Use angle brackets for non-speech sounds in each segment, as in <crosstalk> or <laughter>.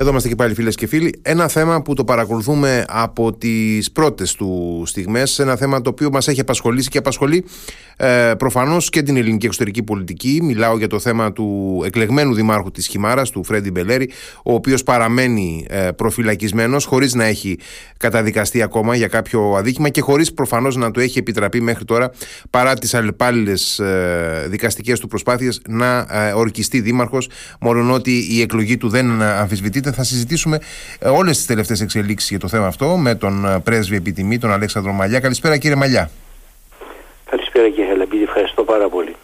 Εδώ είμαστε και πάλι φίλες και φίλοι. Ένα θέμα που το παρακολουθούμε από τις πρώτες του στιγμές. Ένα θέμα το οποίο μας έχει απασχολήσει και απασχολεί ε, προφανώς και την ελληνική εξωτερική πολιτική. Μιλάω για το θέμα του εκλεγμένου δημάρχου της Χιμάρας, του Φρέντι Μπελέρη, ο οποίος παραμένει ε, προφυλακισμένος χωρίς να έχει καταδικαστεί ακόμα για κάποιο αδίκημα και χωρίς προφανώς να του έχει επιτραπεί μέχρι τώρα παρά τις αλλεπάλληλες ε, δικαστικές του προσπάθειες να ε, ορκιστεί δήμαρχος. Μόνο ότι η εκλογή του δεν αμφισβητείται θα συζητήσουμε ε, όλες τις τελευταίες εξελίξεις για το θέμα αυτό με τον ε, πρέσβη επιτιμή, τον Αλέξανδρο Μαλιά. Καλησπέρα κύριε Μαλιά. Καλησπέρα κύριε Χελαμπίδη, ευχαριστώ πάρα πολύ.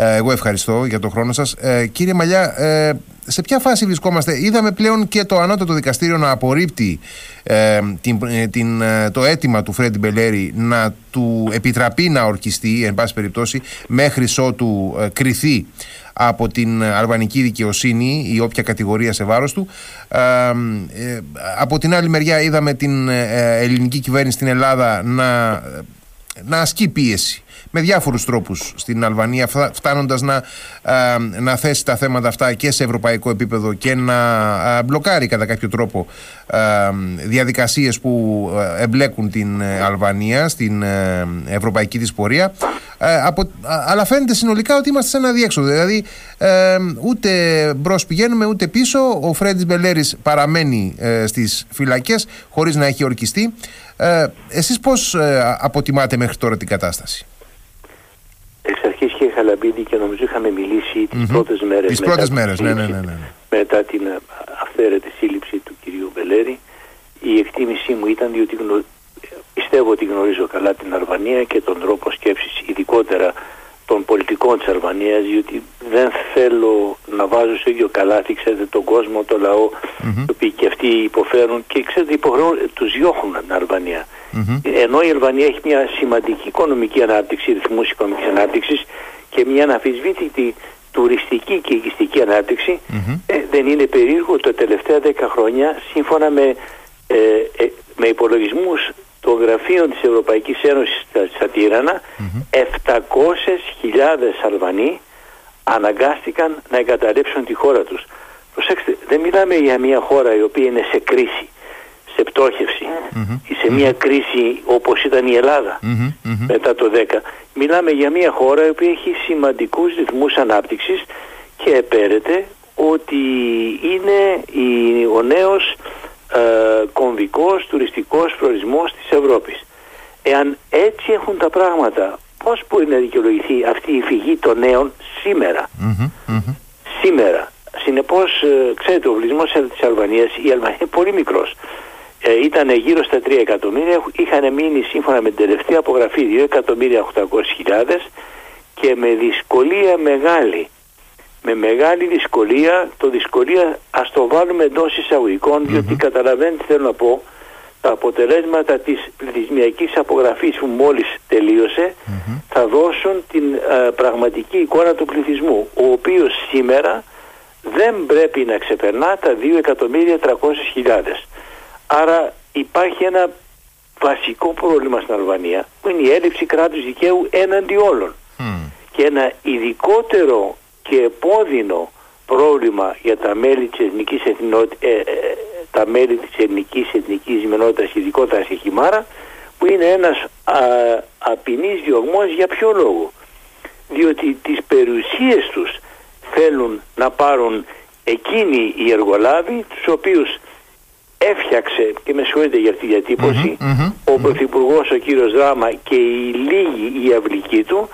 Ε, εγώ ευχαριστώ για τον χρόνο σας. Ε, κύριε Μαλιά, ε, σε ποια φάση βρισκόμαστε; Είδαμε πλέον και το ανώτατο δικαστήριο να απορρίπτει ε, την, την, το αίτημα του Φρέντι Μπελέρη να του επιτραπεί να ορκιστεί, εν πάση περιπτώσει, μέχρι ότου ε, κριθεί από την αλβανική δικαιοσύνη ή όποια κατηγορία σε βάρος του. Ε, από την άλλη μεριά είδαμε την ελληνική κυβέρνηση στην Ελλάδα να, να ασκεί πίεση με διάφορους τρόπους στην Αλβανία φτάνοντας να, να θέσει τα θέματα αυτά και σε ευρωπαϊκό επίπεδο και να μπλοκάρει κατά κάποιο τρόπο διαδικασίες που εμπλέκουν την Αλβανία στην ε, ευρωπαϊκή της πορεία. Από, αλλά φαίνεται συνολικά ότι είμαστε σε ένα διέξοδο. Δηλαδή ούτε μπρος πηγαίνουμε ούτε πίσω. Ο Φρέντις Μπελέρης παραμένει ε, στις φυλακές χωρίς να έχει ορκιστεί. Ε, εσείς πώς ε, αποτιμάτε μέχρι τώρα την κατάσταση; Εξ αρχή και Χαλαμπίδη και νομίζω είχαμε μιλήσει τις mm-hmm. πρώτες μέρες. Τις πρώτες μέρες, ναι, ναι, ναι, ναι. Μετά την αυθαίρετη σύλληψη του κυρίου Μπελέρη. Η εκτίμησή μου ήταν διότι γνω... πιστεύω ότι γνωρίζω καλά την Αλβανία και τον τρόπο σκέψης, ειδικότερα των πολιτικών της Αλβανίας διότι δεν θέλω να βάζω στο ίδιο καλάθι ξέρετε τον κόσμο, το λαό mm-hmm. οι οποίοι και αυτοί υποφέρουν και ξέρετε υποχρεώνουν, τους διώχνουν την Αλβανία mm-hmm. ενώ η Αλβανία έχει μια σημαντική οικονομική ανάπτυξη ρυθμούς οικονομικής ανάπτυξης και μια αναφυσβήτητη τουριστική και οικιστική ανάπτυξη mm-hmm. ε, δεν είναι περίεργο τα τελευταία 10 χρόνια σύμφωνα με, ε, ε, με υπολογισμούς των γραφείων της Ευρωπαϊκής Ένωσης στα Τύρανα mm-hmm. 700.000 Αλβανοί αναγκάστηκαν να εγκαταλείψουν τη χώρα τους. Προσέξτε, δεν μιλάμε για μια χώρα η οποία είναι σε κρίση, σε πτώχευση ή σε μια κρίση όπως ήταν η Ελλάδα μετά το 10. Μιλάμε για μια χώρα η οποία έχει σημαντικούς ρυθμούς ανάπτυξης και επέρεται ότι είναι η, ο νέος ε, κομβικός τουριστικός προορισμός της Ευρώπης. Εάν έτσι έχουν τα πράγματα, πώς μπορεί να δικαιολογηθεί αυτή η φυγή των νέων σήμερα; Σήμερα. Συνεπώς, ε, ξέρετε, ο βλισμός της Αλβανίας, η Αλβανία είναι πολύ μικρός. Ε, ήταν γύρω στα 3 εκατομμύρια, είχαν μείνει σύμφωνα με την τελευταία απογραφή 2 εκατομμύρια 800.000 και με δυσκολία μεγάλη με μεγάλη δυσκολία, το δυσκολία ας το βάλουμε εντός εισαγωγικών, διότι καταλαβαίνετε θέλω να πω, τα αποτελέσματα της πληθυσμιακής απογραφής που μόλις θα δώσουν την ε, πραγματική εικόνα του πληθυσμού, ο οποίος σήμερα δεν πρέπει να ξεπερνά τα 2.300.000. Άρα υπάρχει ένα βασικό πρόβλημα στην Αλβανία, που είναι η έλλειψη κράτους δικαίου έναντι όλων. Και ένα ειδικότερο και επώδυνο πρόβλημα για τα μέλη της εθνικής, εθνο... ε, ε, τα μέλη της εθνικής εθνικής μενότητας ειδικότερα σε χιμάρα που είναι ένας α, απεινής διωγμός για ποιο λόγο; Διότι τις περιουσίες τους θέλουν να πάρουν εκείνοι οι εργολάβοι τους οποίους έφτιαξε και με συγχωρείτε για αυτή τη διατυπωση ο Πρωθυπουργός ο κύριος Δράμα και οι λίγοι οι αυλικοί του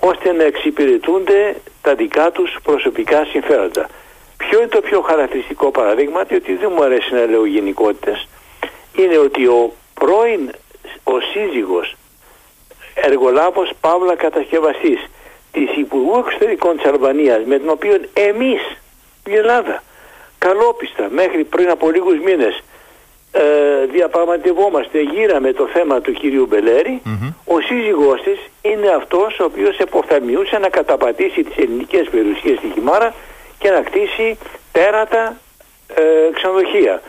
ώστε να εξυπηρετούνται τα δικά τους προσωπικά συμφέροντα. Ποιο είναι το πιο χαρακτηριστικό παραδείγμα, διότι δεν μου αρέσει να λέω γενικότητες, είναι ότι ο πρώην, ο σύζυγος, εργολάβος Παύλα Κατασκευαστής της Υπουργού Εξωτερικών της Αλβανίας, με τον οποίο εμείς, η Ελλάδα, καλόπιστα μέχρι πριν από λίγους μήνες ε, διαπραγματευόμαστε γύραμε το θέμα του κυρίου ο σύζυγός της είναι αυτός ο οποίος εποφθαλμιούσε να καταπατήσει τις ελληνικές περιουσίες στη Χιμάρα και να κτίσει τέρατα ε, ξενοδοχεία.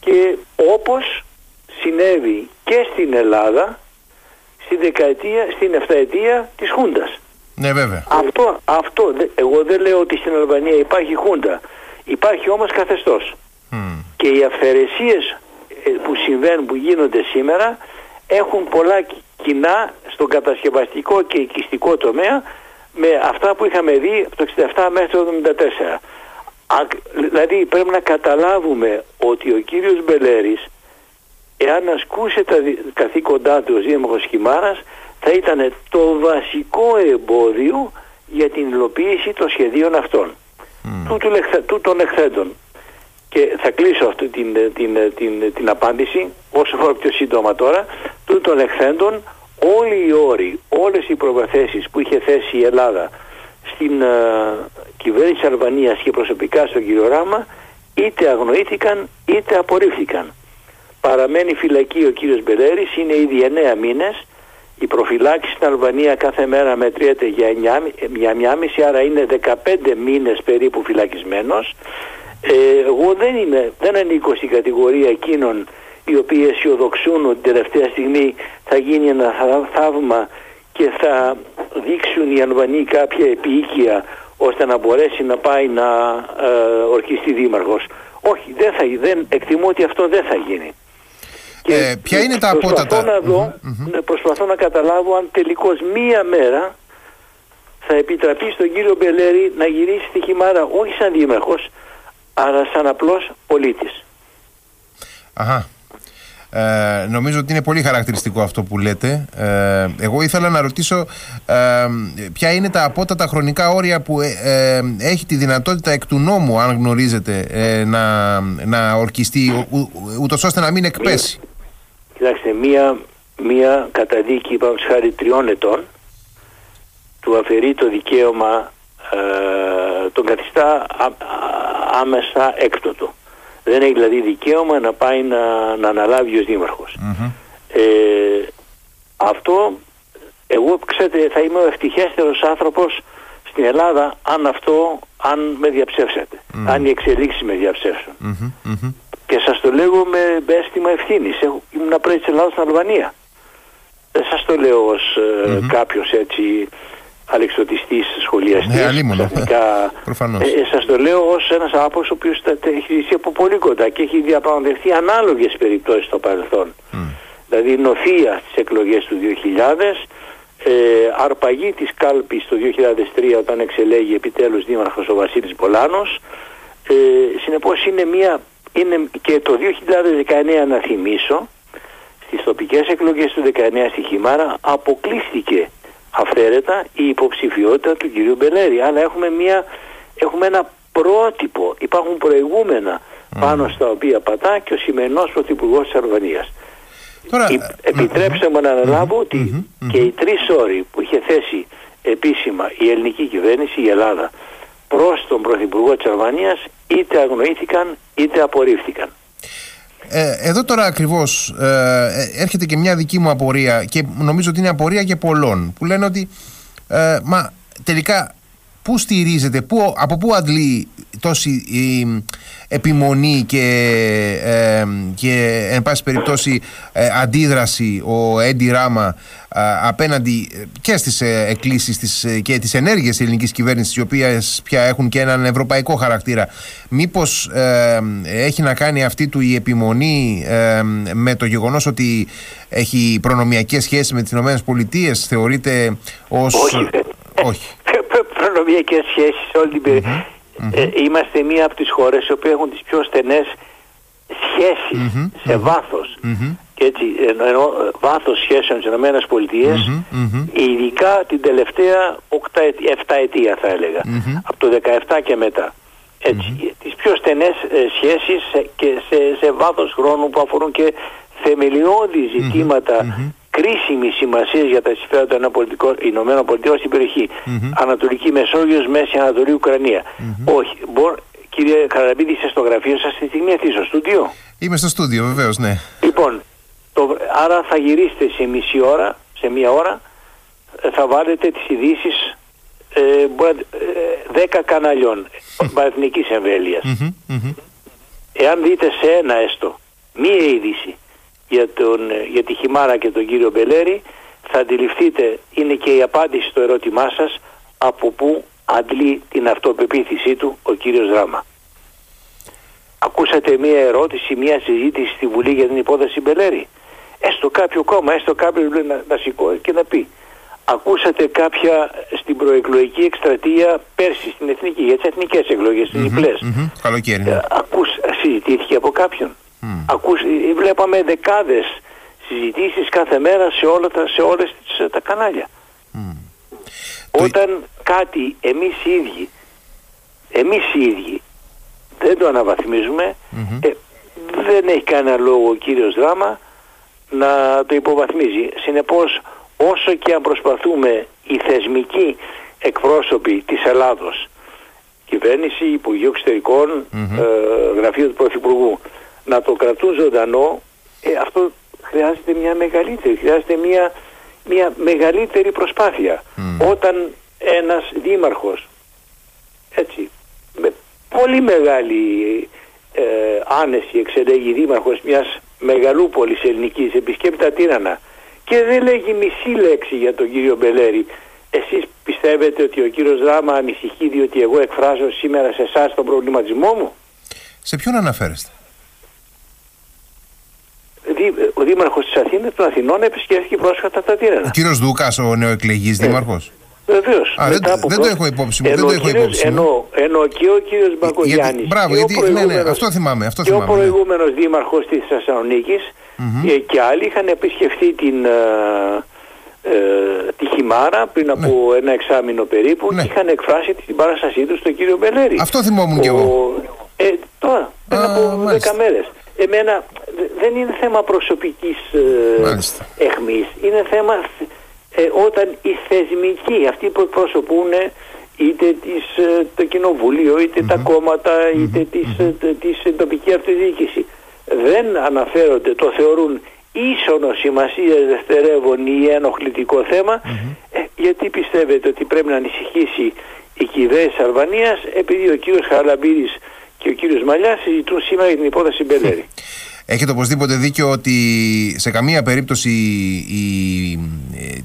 Και όπως συνέβη και στην Ελλάδα στη δεκαετία, στην εφταετία της Χούντας. Ναι βέβαια. Αυτό, αυτό, εγώ δεν λέω ότι στην Αλβανία υπάρχει Χούντα. Υπάρχει όμως καθεστώς. Και οι αυθαιρεσίες ε, που συμβαίνουν, που γίνονται σήμερα έχουν πολλά κοινά στον κατασκευαστικό και οικιστικό τομέα με αυτά που είχαμε δει από το 67 μέχρι το 74. Δηλαδή πρέπει να καταλάβουμε ότι ο κύριος Μπελέρης εάν ασκούσε τα καθήκοντά του ως Δήμαρχος Χιμάρας θα ήταν το βασικό εμπόδιο για την υλοποίηση των σχεδίων αυτών mm. του, των εχθέντων. Και θα κλείσω αυτή την, την, την, την απάντηση όσο φορά πιο σύντομα τώρα του των εχθέντων όλοι οι όροι, όλες οι προποθέσει που είχε θέσει η Ελλάδα στην uh, κυβέρνηση Αλβανίας και προσωπικά στον κύριο Ράμα είτε αγνοήθηκαν είτε απορρίφθηκαν. Παραμένει φυλακή ο κύριος Μπελέρης, είναι ήδη 9 μήνες. Η προφυλάξη στην Αλβανία κάθε μέρα μετριέται για, 9, για μια μισή, άρα είναι 15 μήνες περίπου φυλακισμένος. Ε, εγώ δεν, είμαι, δεν ανήκω στην κατηγορία εκείνων οι οποίοι αισιοδοξούν ότι τελευταία στιγμή θα γίνει ένα θαύμα και θα δείξουν οι Αλβανοί κάποια επίοικια ώστε να μπορέσει να πάει να ε, ορκιστεί δήμαρχος. Όχι, δεν θα, δεν, εκτιμώ ότι αυτό δεν θα γίνει. Ε, ποια είναι τα απότατα; Να δω, mm Προσπαθώ να καταλάβω αν τελικώς μία μέρα θα επιτραπεί στον κύριο Μπελέρη να γυρίσει στη Χιμάρα όχι σαν δήμαρχος αλλά σαν απλός πολίτης. Αχα. Ε, νομίζω ότι είναι πολύ χαρακτηριστικό αυτό που λέτε. Ε, εγώ ήθελα να ρωτήσω ε, ποια είναι τα απότατα χρονικά όρια που ε, ε, έχει τη δυνατότητα εκ του νόμου, αν γνωρίζετε, να, να ορκιστεί, ου, ούτως ώστε να μην εκπέσει; Κοιτάξτε, μία, μία καταδίκη, είπαμε χάρη τριών ετών, του αφαιρεί το δικαίωμα, τον καθιστά άμεσα έκτοτο. Δεν έχει δηλαδή δικαίωμα να πάει να, να αναλάβει ως δημαρχος Ε, αυτό, εγώ ξέρετε θα είμαι ο ευτυχέστερος άνθρωπος στην Ελλάδα αν αυτό, αν με διαψεύσετε. Αν οι εξελίξεις με διαψεύσουν. Και σας το λέω με αίσθημα ευθύνης. Ήμουν πριν της Ελλάδας στην Αλβανία. Δεν σας το λέω ως ε, κάποιος έτσι αλεξοτιστής σχολιαστής. Ναι, αλίμονο. <laughs> Προφανώς. Ε, σας το λέω ως ένας άνθρωπος ο οποίος έχει ζήσει από πολύ κοντά και έχει διαπραγματευτεί ανάλογες περιπτώσεις στο παρελθόν. Mm. Δηλαδή νοθεία στις εκλογές του 2000, ε, αρπαγή της κάλπης το 2003 όταν εξελέγει επιτέλους δήμαρχος ο Βασίλης Πολάνος. Ε, συνεπώς είναι μια, είναι και το 2019 να θυμίσω, στις τοπικές εκλογές του 19 στη Χιμάρα αποκλείστηκε αυθαίρετα η υποψηφιότητα του κυρίου Μπελέρη. Αλλά έχουμε, μια, έχουμε ένα πρότυπο, υπάρχουν προηγούμενα πάνω στα οποία πατά και ο σημερινός πρωθυπουργός της Αλβανίας. Τώρα... Επιτρέψτε μου να αναλάβω ότι και οι τρεις όροι που είχε θέσει επίσημα η ελληνική κυβέρνηση, η Ελλάδα, προς τον πρωθυπουργό της Αλβανίας είτε αγνοήθηκαν είτε απορρίφθηκαν. Ε, εδώ τώρα ακριβώς ε, έρχεται και μια δική μου απορία και νομίζω ότι είναι απορία και πολλών που λένε ότι ε, μα τελικά πού στηρίζεται, πού, από πού αντλεί τόση η επιμονή και, ε, και εν πάση περιπτώσει ε, αντίδραση ο Έντι Ράμα ε, απέναντι και στις εκκλήσεις της, και τις ενέργειες της ελληνικής κυβέρνησης οι οποίες πια έχουν και έναν ευρωπαϊκό χαρακτήρα μήπως έχει να κάνει αυτή του η επιμονή με το γεγονός ότι έχει προνομιακές σχέσεις με τις ΗΠΑ θεωρείται ως... Όχι, Όχι. Προνομιακές σχέσεις σε όλη την περιοχή. Ε, είμαστε μία από τις χώρες που έχουν τις πιο στενές σχεσεις σε βάθος. Και έτσι, ενώ, ε, βάθος σχέσεων στις Ηνωμένες Πολιτείες, ειδικά την τελευταία 7 ετία θα έλεγα, από το 17 και μετά. Έτσι, τις πιο στενές ε, σχέσεις και σε, σε βάθος χρόνου που αφορούν και θεμελιώδη κρίσιμη σημασία για τα συμφέροντα των Ηνωμένων Πολιτειών στην περιοχή. Ανατολική Μεσόγειος, Μέση Ανατολή, Ουκρανία. Όχι. Μπορώ, κύριε Καραμπίδη, είστε στο γραφείο σας στη στιγμή αυτή, στο στούντιο; Είμαι στο στούντιο, βεβαίως, ναι. Λοιπόν, το, άρα θα γυρίσετε σε μισή ώρα, σε μία ώρα, ε, θα βάλετε τις ειδήσεις ε, ε, 10 καναλιών εθνικής εμβέλειας. Εάν δείτε σε ένα έστω, μία είδηση για, τον, για τη Χιμάρα και τον κύριο Μπελέρη θα αντιληφθείτε είναι και η απάντηση στο ερώτημά σας από πού αντλεί την αυτοπεποίθησή του ο κύριος Δράμα. ακούσατε μία ερώτηση, μία συζήτηση στη Βουλή για την υπόθεση Μπελέρη. Έστω κάποιο κόμμα, έστω κάποιος να, να σηκώσει και να πει. Ακούσατε κάποια στην προεκλογική εκστρατεία πέρσι στην εθνική, για τις εθνικές εκλογές, τι διπλές. Mm-hmm. Καλοκαίρι. Ναι. Ε, ακούς, συζητήθηκε από κάποιον; Mm. Ακούς, ε, βλέπαμε δεκάδες συζητήσεις κάθε μέρα σε, όλα τα, σε όλες τις, ε, τα κανάλια. Mm. Όταν κάτι εμείς οι ίδιοι, εμείς οι ίδιοι δεν το αναβαθμίζουμε, ε, δεν έχει κανένα λόγο ο κύριος Δράμα να το υποβαθμίζει. Συνεπώς όσο και αν προσπαθούμε οι θεσμικοί εκπρόσωποι της Ελλάδος, κυβέρνηση, Υπουργείο ε, Γραφείο του Πρωθυπουργού, να το κρατούν ζωντανό, ε, αυτό χρειάζεται μια μεγαλύτερη, χρειάζεται μια, μια μεγαλύτερη προσπάθεια. Όταν ένας δήμαρχος, έτσι, με πολύ μεγάλη ε, άνεση εξελέγει δήμαρχος μιας μεγαλούπολης ελληνικής, επισκέπτει τα Τύρανα και δεν λέγει μισή λέξη για τον κύριο Μπελέρη. Εσείς πιστεύετε ότι ο κύριος Δράμα ανησυχεί διότι εγώ εκφράζω σήμερα σε εσάς τον προβληματισμό μου; Σε ποιον αναφέρεστε; Ο Δήμαρχος της Αθήνας των Αθηνών επισκέφθηκε πρόσφατα τα Τύρανα. Ο κύριος Δούκας, ο νεοεκλεγής ε, Δήμαρχος; Βεβαίως. Δεν, δεν το έχω υπόψη μου. Δεν το έχω υπόψη μου. Ενώ, και ο κύριος Μπακογιάννη. Μπράβο, γιατί. Ναι, ναι, αυτό θυμάμαι. Αυτό και θυμάμαι, ο προηγούμενος ναι. δήμαρχος της Θεσσαλονίκης mm-hmm. και άλλοι είχαν επισκεφθεί την. Ε, ε, τη Χιμάρα πριν από ναι. ένα εξάμεινο περίπου ναι. και είχαν εκφράσει την παράστασή τους στον κύριο Μπελέρη. Αυτό θυμόμουν ο, κι εγώ. Ε, τώρα, πριν από δέκα μέρες. Εμένα δεν είναι θέμα προσωπικής ε, εχμής, είναι θέμα ε, όταν οι θεσμικοί, αυτοί που εκπροσωπούν είτε τις, ε, το κοινοβούλιο, είτε τα κόμματα, είτε της, mm-hmm. της τοπική αυτοδιοίκηση δεν αναφέρονται, το θεωρούν ίσονο σημασία δευτερεύον ή ενοχλητικό θέμα, γιατί πιστεύετε ότι πρέπει να ανησυχήσει η κυβέρνηση Αλβανίας επειδή ο κύριος Χαραλαμπίδης και ο κύριος Μαλιάς συζητούν σήμερα για την υπόθεση Μπελέρη. Έχετε οπωσδήποτε δίκιο ότι σε καμία περίπτωση η,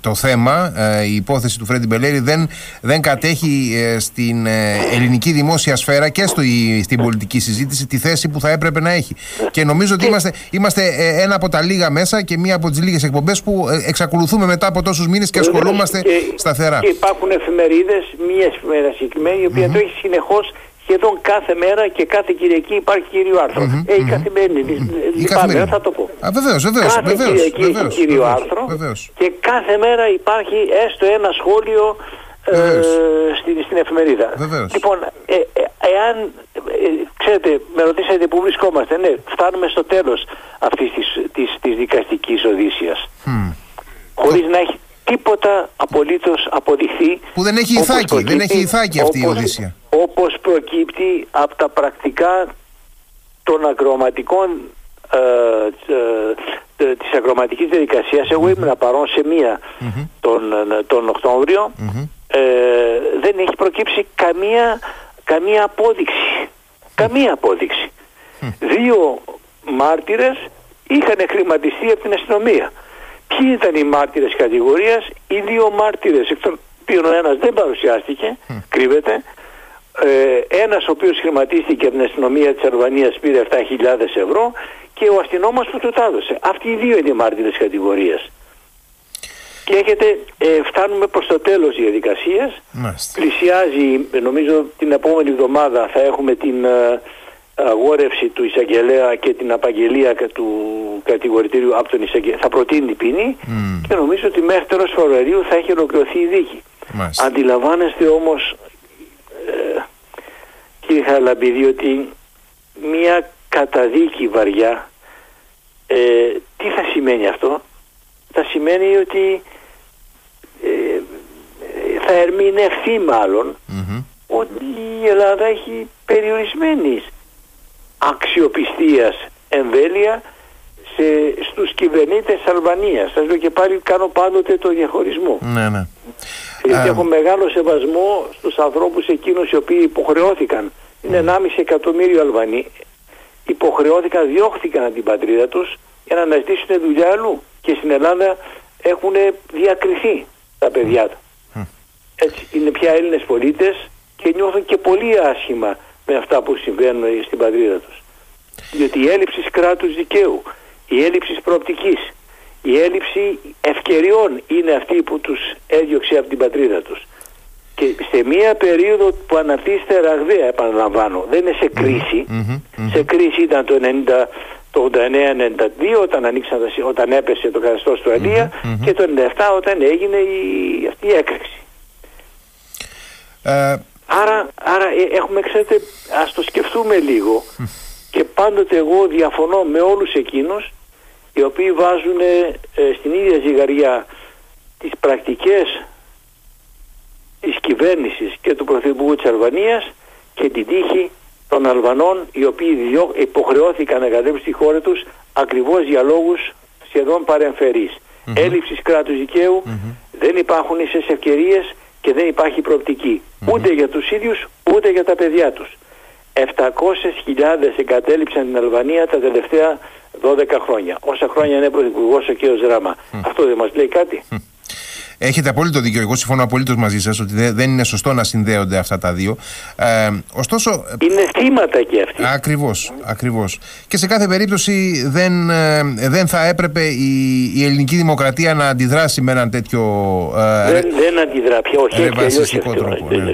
το θέμα, ε, η υπόθεση του Φρέντι Μπελέρη δεν, δεν κατέχει ε, στην ε, ελληνική δημόσια σφαίρα και στο, στην πολιτική συζήτηση τη θέση που θα έπρεπε να έχει. Και νομίζω ότι είμαστε, είμαστε ένα από τα λίγα μέσα και μία από τις λίγες εκπομπές που εξακολουθούμε μετά από τόσους μήνες και ασχολούμαστε σταθερά. Και υπάρχουν εφημερίδες, μία εφημερίδα συγκεκριμένη, η οποία mm-hmm. το έχει συνεχώς σχεδόν κάθε μέρα και κάθε Κυριακή υπάρχει κύριο άρθρο. Mm-hmm, ε, η καθημερινή. Λυπάμαι, δεν θα το πω. Α, βεβαίως, βεβαίως, κάθε βεβαίως, Κυριακή βεβαίως, έχει κύριο βεβαίως, άρθρο βεβαίως. και κάθε μέρα υπάρχει έστω ένα σχόλιο ε, στην, στην εφημερίδα. Βεβαίως. Λοιπόν, ε, ε, εάν, ε, ξέρετε, με ρωτήσατε πού βρισκόμαστε, ναι, φτάνουμε στο τέλος αυτής της, της, της δικαστικής οδύσσιας. Mm. Χωρίς να έχει τίποτα απολύτως αποδειχθεί. Που δεν έχει ηθάκι, δεν έχει ηθάκι αυτή η Οδύσσια. Όπως προκύπτει από τα πρακτικά των ακροματικών ε, ε, ε της ακροματικής διαδικασίας. Εγώ ήμουν παρόν σε μία τον, τον Οκτώβριο. Ε, δεν έχει προκύψει καμία, καμία απόδειξη. Καμία απόδειξη. Δύο μάρτυρες είχαν χρηματιστεί από την αστυνομία. Ποιοι ήταν οι μάρτυρες κατηγορίας, οι δύο μάρτυρες, εκ των οποίων ο ένας δεν παρουσιάστηκε, κρύβεται, ε, ένας ο οποίος χρηματίστηκε από την αστυνομία της Αλβανίας πήρε 7.000 ευρώ και ο αστυνόμος που του τα έδωσε. Αυτοί οι δύο είναι οι μάρτυρες κατηγορίας. Και έχετε, ε, φτάνουμε προς το τέλος της διαδικασίας. Πλησιάζει, νομίζω την επόμενη εβδομάδα θα έχουμε την... Ε, αγόρευση του εισαγγελέα και την απαγγελία του κατηγορητήριου από τον εισαγγελέα θα προτείνει την ποινή και νομίζω ότι μέχρι τέλος Φεβρουαρίου θα έχει ολοκληρωθεί η δίκη. Αντιλαμβάνεστε όμως ε, κύριε Χαραλαμπίδη ότι μια καταδίκη βαριά ε, τι θα σημαίνει αυτό; Θα σημαίνει ότι ε, θα ερμηνευθεί ότι η Ελλάδα έχει περιορισμένης αξιοπιστίας εμβέλεια σε, στους κυβερνήτες Αλβανίας. Σας λέω και πάλι κάνω πάντοτε το διαχωρισμό. Ναι, ναι. Γιατί έχω μεγάλο σεβασμό στους ανθρώπους εκείνους οι οποίοι υποχρεώθηκαν. Είναι 1,5 εκατομμύριο Αλβανοί. Υποχρεώθηκαν, διώχθηκαν από την πατρίδα τους για να αναζητήσουν δουλειά αλλού. Και στην Ελλάδα έχουν διακριθεί τα παιδιά τους. Έτσι, είναι πια Έλληνες πολίτες και νιώθουν και πολύ άσχημα με αυτά που συμβαίνουν στην πατρίδα τους. Διότι η έλλειψη κράτους δικαίου, η έλλειψη προοπτικής, η έλλειψη ευκαιριών είναι αυτή που τους έδιωξε από την πατρίδα τους. Και σε μία περίοδο που αναπτύσσεται ραγδαία, επαναλαμβάνω, δεν είναι σε κριση Σε κρίση ήταν το 90, το 89-92 όταν, ανοίξαν, όταν έπεσε το καθεστώς του αλια και το 97 όταν έγινε η, αυτή η έκρηξη. Ε, άρα, άρα ε, έχουμε, ξέρετε, ας το σκεφτούμε λίγο και πάντοτε εγώ διαφωνώ με όλους εκείνους οι οποίοι βάζουν ε, στην ίδια ζυγαριά τις πρακτικές της κυβέρνησης και του Πρωθυπουργού της Αλβανίας και την τύχη των Αλβανών οι οποίοι υποχρεώθηκαν να εγκατέψουν τη χώρα τους ακριβώς για λόγους σχεδόν παρεμφερείς. Mm-hmm. Έλλειψης κράτους δεν υπάρχουν ίσες ευκαιρίες και δεν υπάρχει ούτε για τους ίδιους ούτε για τα παιδιά τους. 700.000 εγκατέλειψαν την Αλβανία τα τελευταία 12 χρόνια. Όσα χρόνια είναι πρωθυπουργός ο κ. Ράμα. Αυτό δεν μας λέει κάτι. Έχετε απόλυτο δίκιο. Εγώ συμφωνώ απολύτως μαζί σας ότι δεν είναι σωστό να συνδέονται αυτά τα δύο. Ε, ωστόσο. Είναι θύματα και αυτοί. Ακριβώς. Ακριβώς. Και σε κάθε περίπτωση δεν, ε, δεν θα έπρεπε η, η ελληνική δημοκρατία να αντιδράσει με έναν τέτοιο. Ε, δεν, δεν αντιδρά πια, όχι τρόπο. Ναι.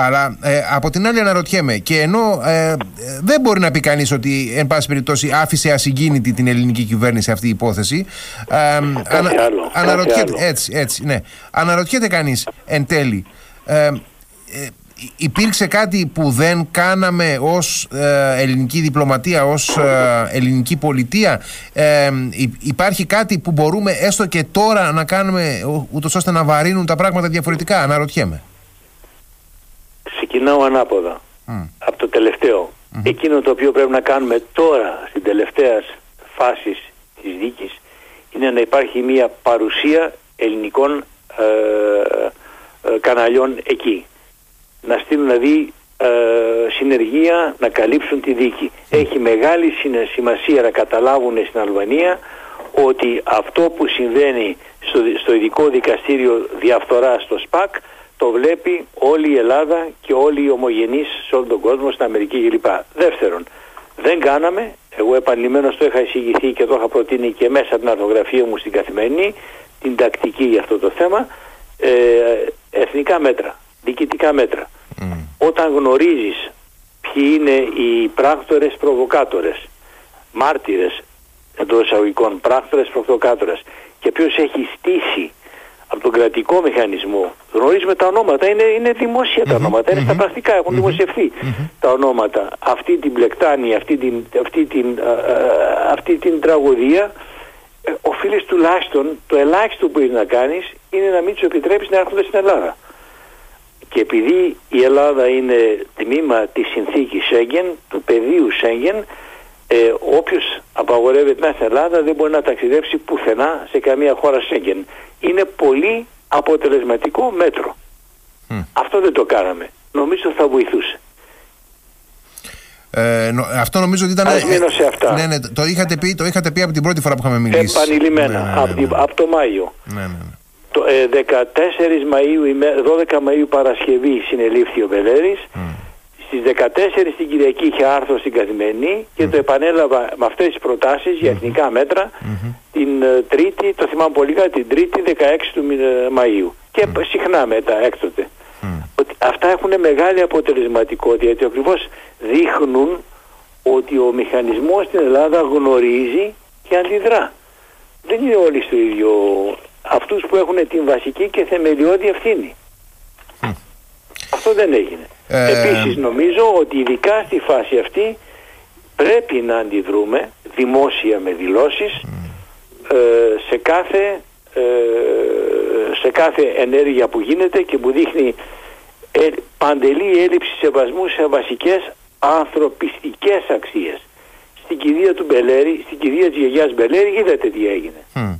Αλλά ε, από την άλλη αναρωτιέμαι και ενώ ε, δεν μπορεί να πει κανείς ότι εν πάση περιπτώσει άφησε ασυγκίνητη την ελληνική κυβέρνηση αυτή η υπόθεση. Ε, ανα, αναρωτιέται, έτσι, έτσι, ναι. Αναρωτιέται κανείς εν τέλει ε, υπήρξε κάτι που δεν κάναμε ως ελληνική διπλωματία, ως ελληνική πολιτεία; υπάρχει κάτι που μπορούμε έστω και τώρα να κάνουμε ούτως ώστε να βαρύνουν τα πράγματα διαφορετικά; Αναρωτιέμαι ξεκινάω ανάποδα. Από το τελευταιο Εκείνο το οποίο πρέπει να κάνουμε τώρα στην τελευταία φάση της δίκης είναι να υπάρχει μια παρουσία ελληνικών ε, ε, καναλιών εκεί. Να στείλουν δηλαδή ε, συνεργεία να καλύψουν τη δίκη. Έχει μεγάλη σημασία να καταλάβουν στην Αλβανία ότι αυτό που συμβαίνει στο, στο ειδικό δικαστήριο διαφθοράς στο ΣΠΑΚ το βλέπει όλη η Ελλάδα και όλοι οι ομογενείς σε όλο τον κόσμο, στην Αμερική κλπ. Δεύτερον, δεν κάναμε, εγώ επανειλημμένως το είχα εισηγηθεί και το είχα προτείνει και μέσα από την αρθογραφία μου στην καθημερινή, την τακτική για αυτό το θέμα, ε, εθνικά μέτρα, διοικητικά μέτρα. Όταν γνωρίζεις ποιοι είναι οι πράκτορες προβοκάτορες, μάρτυρες εντός εισαγωγικών πράκτορες προβοκάτορες και ποιος έχει στήσει από τον κρατικό μηχανισμό. Γνωρίζουμε τα ονόματα, είναι, είναι δημόσια τα ονόματα, είναι στα πρακτικά, έχουν δημοσιευθεί τα ονόματα. Αυτή την πλεκτάνη, αυτή την, αυτή την, αυτή την τραγωδία, ε, οφείλεις τουλάχιστον το ελάχιστο που είναι να κάνεις είναι να μην τους επιτρέψεις να έρχονται στην Ελλάδα. Και επειδή η Ελλάδα είναι τμήμα της συνθήκης Σέγγεν, του πεδίου Σέγγεν, ε, όποιος απαγορεύεται να στην Ελλάδα δεν μπορεί να ταξιδέψει πουθενά σε καμία χώρα Σέγγεν είναι πολύ αποτελεσματικό μέτρο. Αυτό δεν το κάναμε. Νομίζω θα βοηθούσε. Ε, αυτό νομίζω ότι ήταν. Ας μείνω σε αυτά. Ναι, ναι, το, είχατε πει, το είχατε πει από την πρώτη φορά που είχαμε μιλήσει. Επανειλημμένα. Ναι, ναι, ναι, από, το Μάιο. Ναι, ναι, ναι. Το, ε, 14 Μαΐου, 12 Μαΐου Παρασκευή συνελήφθη ο Μπελέρης. Στις 14 την Κυριακή είχε άρθρο στην Καθημερινή και το επανέλαβα με αυτές τις προτάσεις για εθνικά την ε, Τρίτη, το θυμάμαι πολύ καλά, την Τρίτη 16 του Μαΐου. Και συχνά μετά έκτοτε. Ότι αυτά έχουν μεγάλη αποτελεσματικότητα γιατί ακριβώς δείχνουν ότι ο μηχανισμός στην Ελλάδα γνωρίζει και αντιδρά. Δεν είναι όλοι στο ίδιο αυτούς που έχουν την βασική και θεμελιώδη ευθύνη. Αυτό δεν έγινε. Ε... Επίσης νομίζω ότι ειδικά στη φάση αυτή πρέπει να αντιδρούμε δημόσια με δηλώσεις ε, σε, κάθε, ε, σε κάθε ενέργεια που γίνεται και που δείχνει ε, παντελή έλλειψη σεβασμού σε βασικές ανθρωπιστικές αξίες. Στην κηδεία του Μπελέρη, στην κηδεία της γιαγιάς Μπελέρη είδατε τι έγινε. Mm.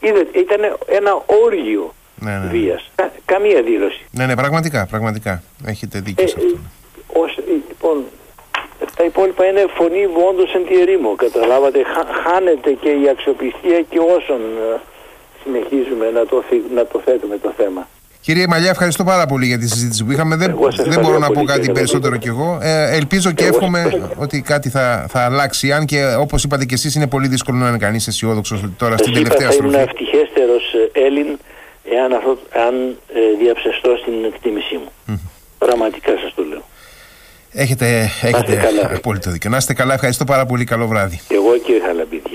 Είδατε, ήταν ένα όργιο ναι, ναι. ναι. βίας. καμία δήλωση. Ναι, ναι, πραγματικά, πραγματικά. Έχετε δίκιο σε αυτό. Ως, λοιπόν, τα υπόλοιπα είναι φωνή βόντος εν τη ερήμο. Καταλάβατε, χάνεται και η αξιοπιστία και όσων συνεχίζουμε να το, να το θέτουμε το θέμα. Κύριε Μαλιά, ευχαριστώ πάρα πολύ για τη συζήτηση που είχαμε. Δεν, δεν μπορώ να πω κάτι περισσότερο κι εγώ. Ε, ελπίζω και εύχομαι ότι κάτι θα, θα αλλάξει. Αν και όπως είπατε κι εσείς, είναι πολύ δύσκολο να είναι κανείς αισιόδοξος τώρα στην τελευταία στροφή. Θα ήμουν ευτυχέστερος ε, Έλλην εάν, αυτό, αν ε, διαψευστώ στην εκτίμησή μου. Mm-hmm. Πραγματικά σας το λέω. Έχετε, έχετε απόλυτο δίκιο. Να είστε καλά. Ευχαριστώ πάρα πολύ. Καλό βράδυ. Εγώ κύριε Χαλαμπίδη. Γεια